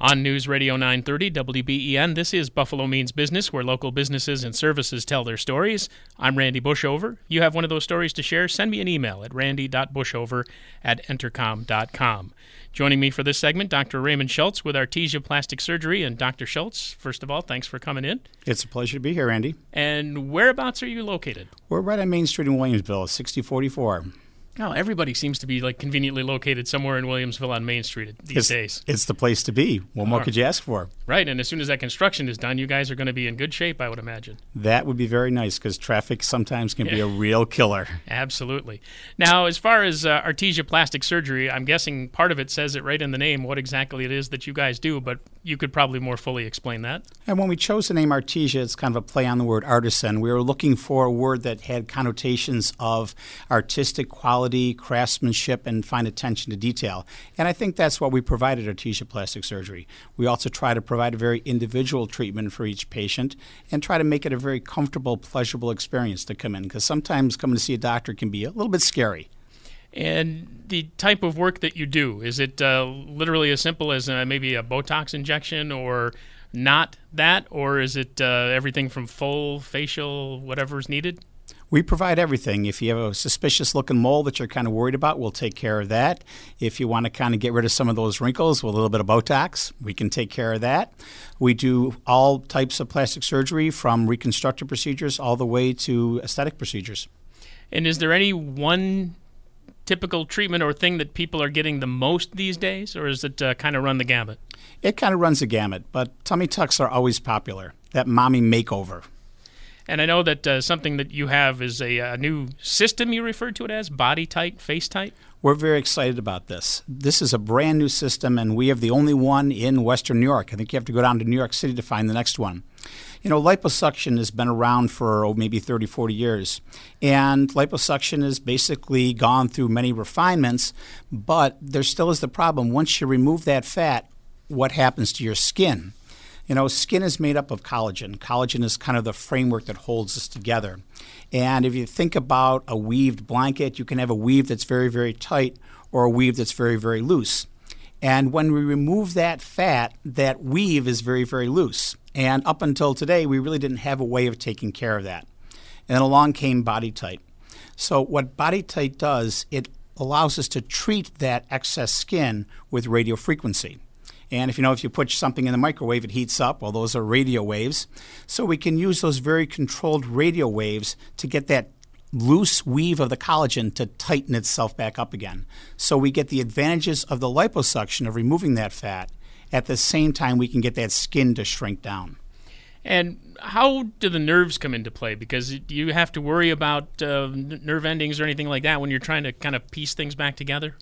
On News Radio 930 WBEN, this is Buffalo Means Business, where local businesses and services tell their stories. I'm Randy Bushover. You have one of those stories to share? Send me an email at randy.bushover at entercom.com. Joining me for this segment, Dr. Raymond Schultz with Artesia Plastic Surgery. And Dr. Schultz, first of all, thanks for coming in. It's a pleasure to be here, Randy. And whereabouts are you located? We're right on Main Street in Williamsville, 6044. Oh, everybody seems to be like conveniently located somewhere in Williamsville on Main Street these it's, days. It's the place to be. What more could you ask for? Right, and as soon as that construction is done, you guys are going to be in good shape, I would imagine. That would be very nice because traffic sometimes can be a real killer. Absolutely. Now, as far as uh, Artesia Plastic Surgery, I'm guessing part of it says it right in the name what exactly it is that you guys do, but you could probably more fully explain that. And when we chose the name Artesia, it's kind of a play on the word artisan. We were looking for a word that had connotations of artistic quality, craftsmanship, and fine attention to detail. And I think that's what we provide at Artesia Plastic Surgery. We also try to provide a very individual treatment for each patient and try to make it a very comfortable, pleasurable experience to come in because sometimes coming to see a doctor can be a little bit scary. And the type of work that you do, is it uh, literally as simple as uh, maybe a Botox injection or not that? Or is it uh, everything from full facial, whatever is needed? We provide everything. If you have a suspicious looking mole that you're kind of worried about, we'll take care of that. If you want to kind of get rid of some of those wrinkles with a little bit of Botox, we can take care of that. We do all types of plastic surgery from reconstructive procedures all the way to aesthetic procedures. And is there any one typical treatment or thing that people are getting the most these days, or is it uh, kind of run the gamut? It kind of runs the gamut, but tummy tucks are always popular. That mommy makeover. And I know that uh, something that you have is a, a, new system you referred to it as BodyTite, Face Tight. We're very excited about this. This is a brand new system, and we have the only one in Western New York. I think you have to go down to New York City to find the next one. You know, liposuction has been around for oh, maybe 30, 40 years. And liposuction has basically gone through many refinements, but there still is the problem. Once you remove that fat, what happens to your skin? You know, skin is made up of collagen. Collagen is kind of the framework that holds us together. And if you think about a weaved blanket, you can have a weave that's very, very tight or a weave that's very, very loose. And when we remove that fat, that weave is very, very loose. And up until today, we really didn't have a way of taking care of that. And then along came BodyTite. So, what BodyTite does, it allows us to treat that excess skin with radio frequency. And if you know, if you put something in the microwave, it heats up. Well, those are radio waves. So we can use those very controlled radio waves to get that loose weave of the collagen to tighten itself back up again. So we get the advantages of the liposuction of removing that fat. At the same time, we can get that skin to shrink down. And how do the nerves come into play? Because you have to worry about uh, nerve endings or anything like that when you're trying to kind of piece things back together?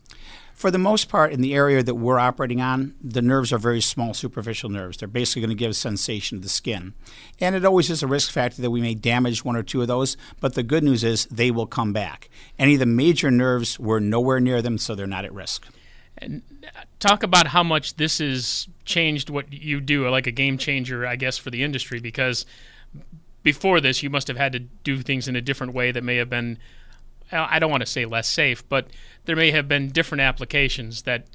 For the most part, in the area that we're operating on, the nerves are very small superficial nerves. They're basically going to give sensation to the skin. And it always is a risk factor that we may damage one or two of those, but the good news is they will come back. Any of the major nerves, we're nowhere near them, so they're not at risk. And uh, talk about how much this has changed what you do, like a game changer, I guess, for the industry, because before this, you must have had to do things in a different way that may have been I don't want to say less safe, but there may have been different applications that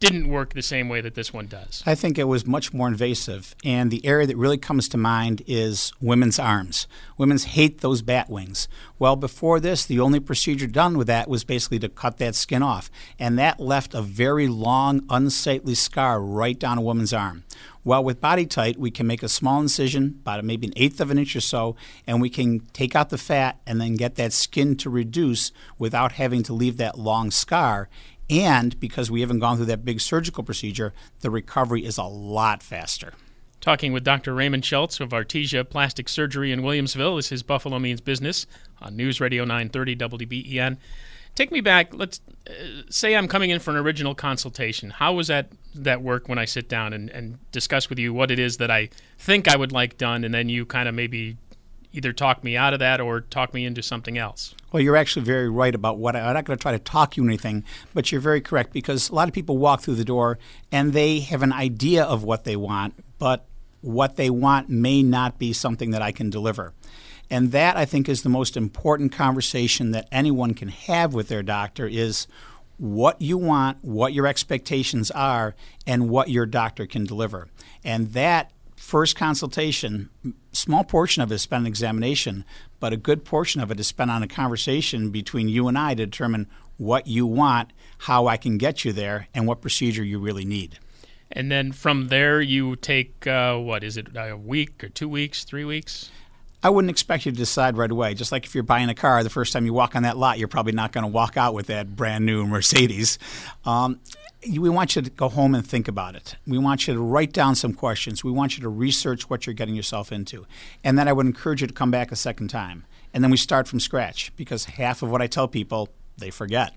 didn't work the same way that this one does. I think it was much more invasive. And the area that really comes to mind is women's arms. Women's hate those bat wings. Well, before this, the only procedure done with that was basically to cut that skin off. And that left a very long, unsightly scar right down a woman's arm. Well, with BodyTite, we can make a small incision, about maybe an eighth of an inch or so, and we can take out the fat and then get that skin to reduce without having to leave that long scar. And because we haven't gone through that big surgical procedure, the recovery is a lot faster. Talking with Dr. Raymond Schultz of Artesia Plastic Surgery in Williamsville. Is his Buffalo Means Business on News Radio 930 WBEN. Take me back. Let's uh, say I'm coming in for an original consultation. How was that that work when I sit down and, and discuss with you what it is that I think I would like done, and then you kind of maybe either talk me out of that or talk me into something else. Well, you're actually very right about what I, I'm not going to try to talk you anything, but you're very correct because a lot of people walk through the door and they have an idea of what they want, but what they want may not be something that I can deliver. And that I think is the most important conversation that anyone can have with their doctor is what you want, what your expectations are, and what your doctor can deliver. And that first consultation, small portion of it is spent on examination, but a good portion of it is spent on a conversation between you and I to determine what you want, how I can get you there, and what procedure you really need. And then from there, you take uh, what is it, a week or two weeks, three weeks? I wouldn't expect you to decide right away. Just like if you're buying a car, the first time you walk on that lot, you're probably not going to walk out with that brand new Mercedes. Um, we want you to go home and think about it. We want you to write down some questions. We want you to research what you're getting yourself into. And then I would encourage you to come back a second time. And then we start from scratch because half of what I tell people, they forget.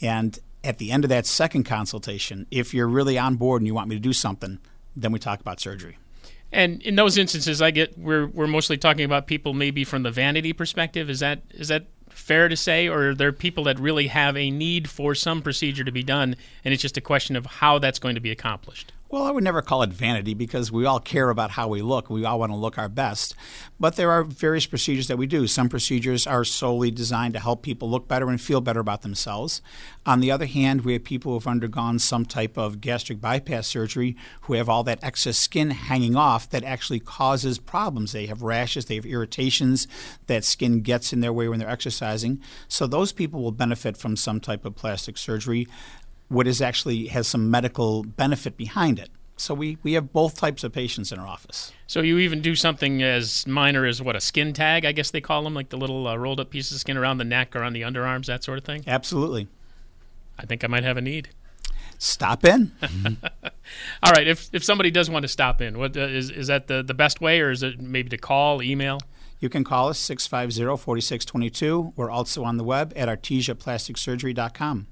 And at the end of that second consultation, if you're really on board and you want me to do something, then we talk about surgery. And in those instances, I get we're we're mostly talking about people maybe from the vanity perspective. Is that is that fair to say, or are there people that really have a need for some procedure to be done, and it's just a question of how that's going to be accomplished? Well, I would never call it vanity because we all care about how we look. We all want to look our best. But there are various procedures that we do. Some procedures are solely designed to help people look better and feel better about themselves. On the other hand, we have people who have undergone some type of gastric bypass surgery who have all that excess skin hanging off that actually causes problems. They have rashes, they have irritations, that skin gets in their way when they're exercising. So those people will benefit from some type of plastic surgery what is actually has some medical benefit behind it. So we, we have both types of patients in our office. So you even do something as minor as what a skin tag, I guess they call them, like the little uh, rolled up pieces of skin around the neck or on the underarms, that sort of thing. Absolutely. I think I might have a need. Stop in. All right. If if somebody does want to stop in, what uh, is is that the the best way, or is it maybe to call, email? You can call us 650-4622. We're also on the web at artesiaplasticsurgery.com.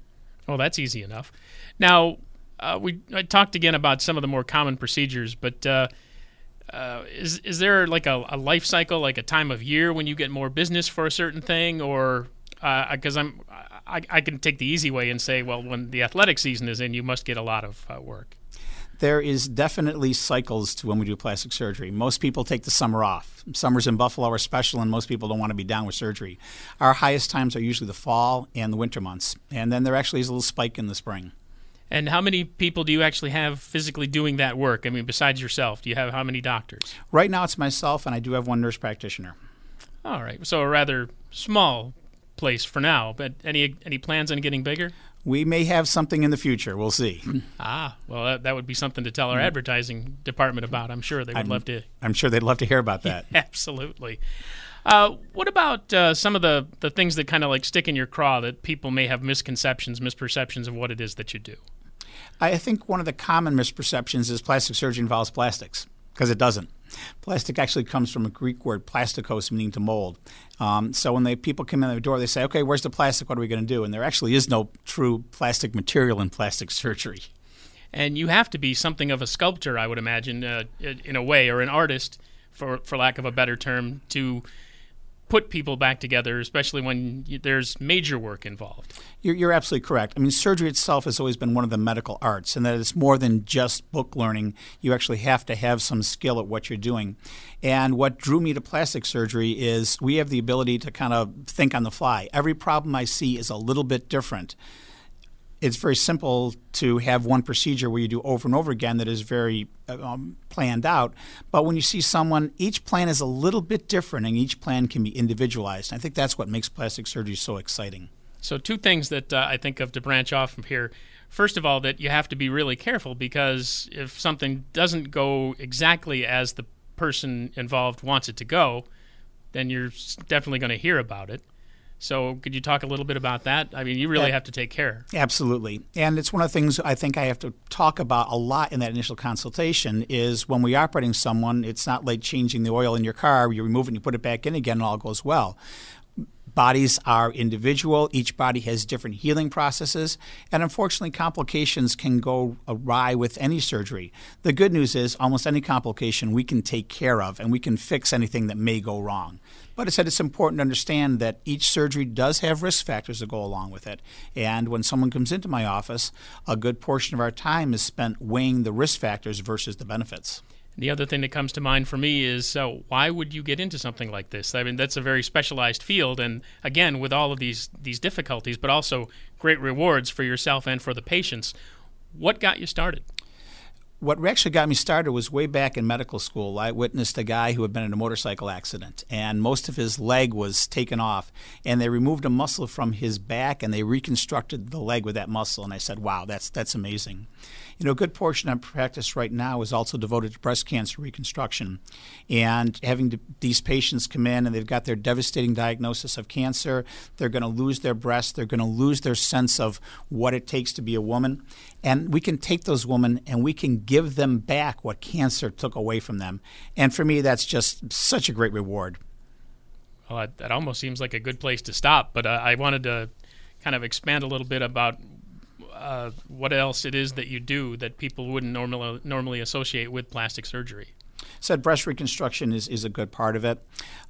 Oh, that's easy enough. Now, uh, we I talked again about some of the more common procedures, but uh, uh, is is there like a, a, life cycle, like a time of year when you get more business for a certain thing, or because uh, I'm I, I, can take the easy way and say, well, when the athletic season is in, you must get a lot of uh, work. There is definitely cycles to when we do plastic surgery. Most people take the summer off. Summers in Buffalo are special, and most people don't want to be down with surgery. Our highest times are usually the fall and the winter months, and then there actually is a little spike in the spring. And how many people do you actually have physically doing that work? I mean, besides yourself, do you have how many doctors? Right now, it's myself, and I do have one nurse practitioner. All right, so a rather small place for now. But any any plans on getting bigger? We may have something in the future. We'll see. ah, well, that, that would be something to tell our mm-hmm. advertising department about. I'm sure they would I'm, love to. I'm sure they'd love to hear about that. Absolutely. Uh, what about uh, some of the, the things that kind of like stick in your craw that people may have misconceptions, misperceptions of what it is that you do? I think one of the common misperceptions is plastic surgery involves plastics because it doesn't. Plastic actually comes from a Greek word plastikos, meaning to mold. Um, so when they, people come in the door, they say, "Okay, where's the plastic? What are we going to do?" And there actually is no true plastic material in plastic surgery. And you have to be something of a sculptor, I would imagine, uh, in a way, or an artist, for for lack of a better term, to put people back together, especially when there's major work involved. You're, you're, absolutely correct. I mean, surgery itself has always been one of the medical arts, and that it's more than just book learning. You actually have to have some skill at what you're doing. And what drew me to plastic surgery is we have the ability to kind of think on the fly. Every problem I see is a little bit different it's very simple to have one procedure where you do over and over again that is very um, planned out. But when you see someone, each plan is a little bit different and each plan can be individualized. I think that's what makes plastic surgery so exciting. So, two things that uh, I think of to branch off from here. First of all, that you have to be really careful because if something doesn't go exactly as the person involved wants it to go, then you're definitely going to hear about it. So, could you talk a little bit about that? I mean, you really have to take care. Absolutely, and it's one of the things I think I have to talk about a lot in that initial consultation. Is when we're operating someone, it's not like changing the oil in your car. You remove it, and you put it back in again, and all goes well. Bodies are individual, each body has different healing processes, and unfortunately, complications can go awry with any surgery. The good news is, almost any complication we can take care of and we can fix anything that may go wrong. But I said it's important to understand that each surgery does have risk factors that go along with it. And when someone comes into my office, a good portion of our time is spent weighing the risk factors versus the benefits. The other thing that comes to mind for me is so why would you get into something like this? I mean, that's a very specialized field, and again, with all of these these difficulties, but also great rewards for yourself and for the patients. What got you started? what actually got me started was way back in medical school. I witnessed a guy who had been in a motorcycle accident, and most of his leg was taken off. And they removed a muscle from his back, and they reconstructed the leg with that muscle. And I said, "Wow, that's that's amazing." You know, a good portion of practice right now is also devoted to breast cancer reconstruction, and having these patients come in and they've got their devastating diagnosis of cancer. They're going to lose their breast. They're going to lose their sense of what it takes to be a woman, and we can take those women and we can give them back what cancer took away from them. And for me, that's just such a great reward. Well, that almost seems like a good place to stop, but uh, I wanted to kind of expand a little bit about uh, what else it is that you do that people wouldn't normally normally associate with plastic surgery said breast reconstruction is, is a good part of it.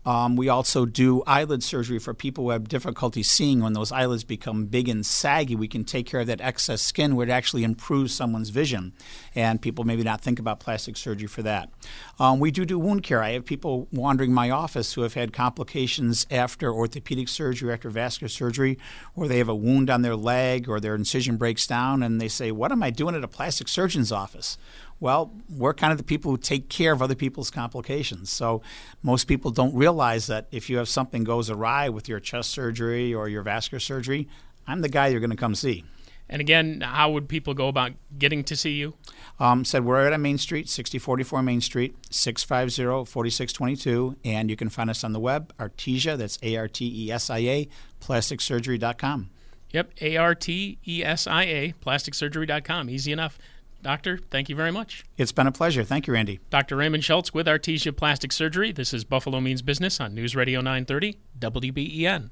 Um, we also do eyelid surgery for people who have difficulty seeing. When those eyelids become big and saggy, we can take care of that excess skin where it actually improves someone's vision. And people maybe not think about plastic surgery for that. Um, we do do wound care. I have people wandering my office who have had complications after orthopedic surgery, after vascular surgery, or they have a wound on their leg or their incision breaks down, and they say, What am I doing at a plastic surgeon's office? Well, we're kind of the people who take care of other people's complications. So most people don't realize that if you have something goes awry with your chest surgery or your vascular surgery, I'm the guy you're going to come see. And again, how would people go about getting to see you? Um, said we're at Main Street, 6044 Main Street, 650-4622, and you can find us on the web, Artesia, that's A-R-T-E-S-I-A, plasticsurgery.com. Yep, A-R-T-E-S-I-A, plasticsurgery.com. Easy enough. Doctor, thank you very much. It's been a pleasure. Thank you, Randy. Dr. Raymond Schultz with Artesia Plastic Surgery. This is Buffalo Means Business on News Radio 930 WBEN.